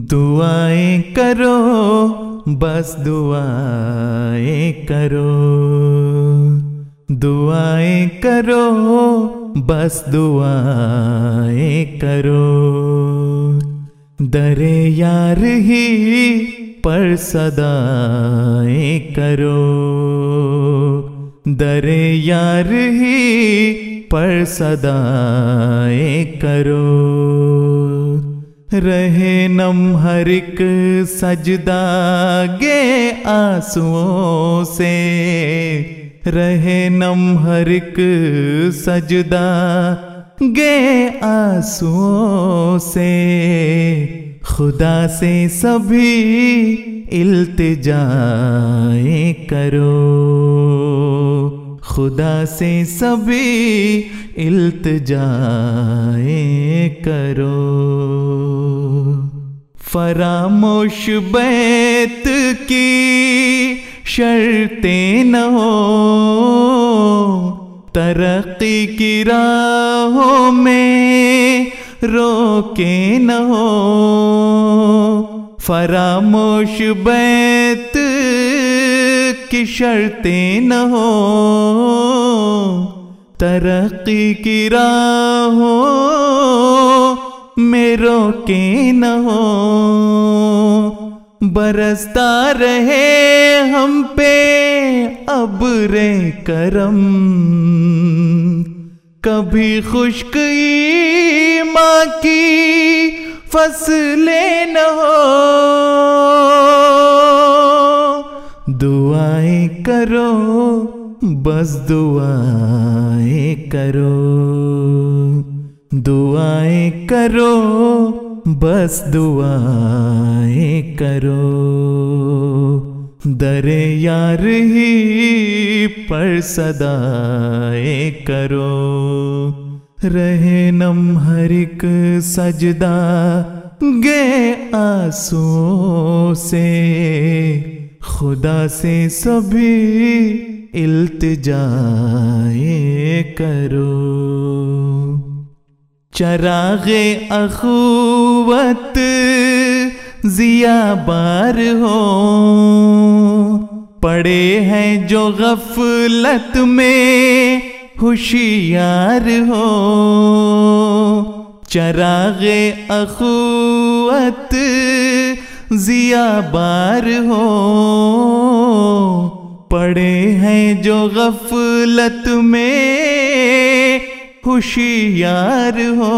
दुआएँ करो, बस दुआएँ करो। दुआएँ करो, बस दुआएँ करो। दरे यार ही पर सदाएँ करो। दरे यार ही पर सदाएँ करो। रहे नम हर एक सजदा गे आंसुओं से। रहे नम हर एक सजदा गे आंसुओं से। खुदा से सभी इल्तिजाएँ करो। खुदा से सभी इल्तजाएँ करो। फरामोश बैत की शर्तें न हो, तरक्की की राहों में रोके न हो। फरामोश बैत की शर्तें न हो, तरक्की की राहों मेरो के न हो। बरसता रहे हम पे अब रे करम, कभी खुश्क माँ की फ़सलें न हो। दुआएँ करो, बस दुआएँ करो। दुआएँ करो, बस दुआएँ करो। दरे यार ही पर सदाएँ करो। रहे नम हर एक सजदा गे आंसुओं से। खुदा से सभी इल्तिजाए करो। चरागे अखुवत जिया बार हो। पड़े हैं जो गफलत में होशियार हो। चरागे अखुवत जिया बार हो, पड़े हैं जो गफलत में होशियार हो।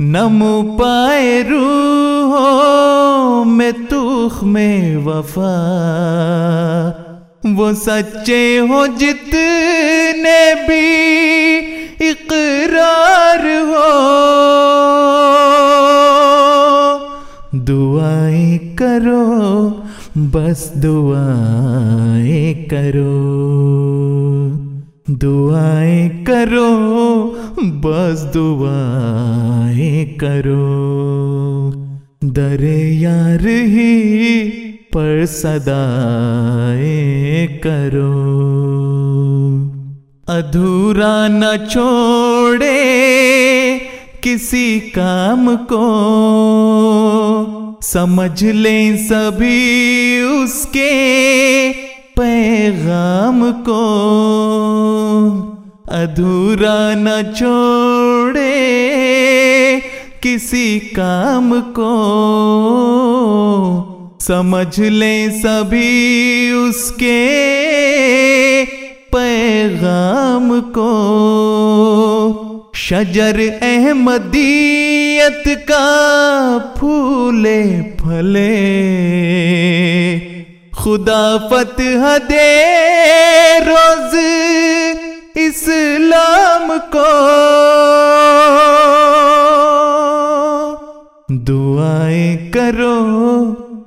नम पाए रूहो में तुख में वफा। वो सच्चे हो जितने करो, दुआएँ करो, बस दुआएँ करो। दरे यार ही पर सदाएँ करो। अधूरा न छोड़े किसी काम को। समझ ले सभी उसके पैगाम को अधूरा न छोड़े किसी काम को। समझ ले सभी उसके पैगाम को। शजर अहमदीयत का फूले फले। खुदा फतह दे रोज इस्लाम को। दुआएँ करो,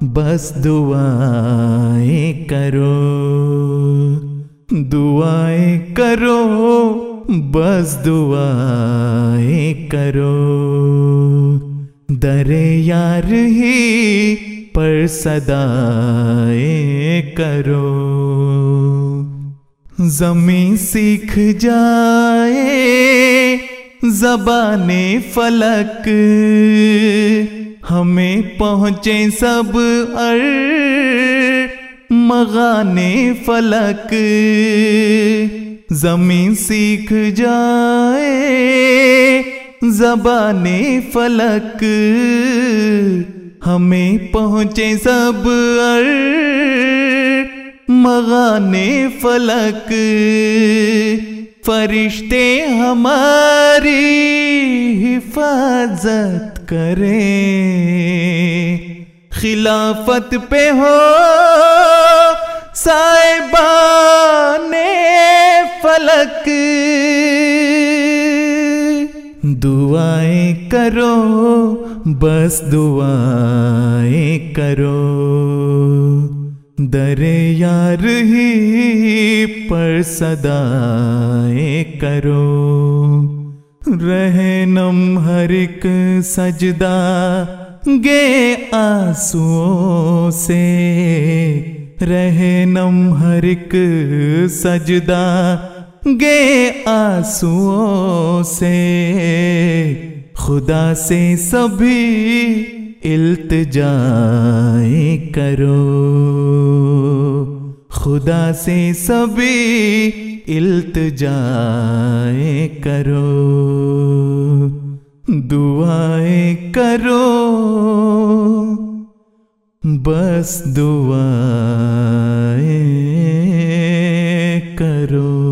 बस दुआएँ करो। दुआएँ करो, बस दुआएँ करो। दरे यार ही पर सदाएँ करो। जमी सीख जाए, जबाने फलक। हमें पहुँचे सब अर, मगाने फलक। जमी सीख जाए, जबाने फलक। हमें पहुँचे सब अर मगाने फलक, फरिश्ते हमारी हिफाजत करें। खिलाफत पे हो साइबाने फलक, दुआएँ करो, बस दुआएँ करो। दरे यार ही पर सदाएँ करो। रहनम हर एक सजदा गे आंसुओं से। रहनम हर एक सजदा गे आंसुओं से। खुदा से सभी इल्तजाए करो। खुदा से सभी इल्तजाएँ करो दुआएँ करो बस दुआएँ करो।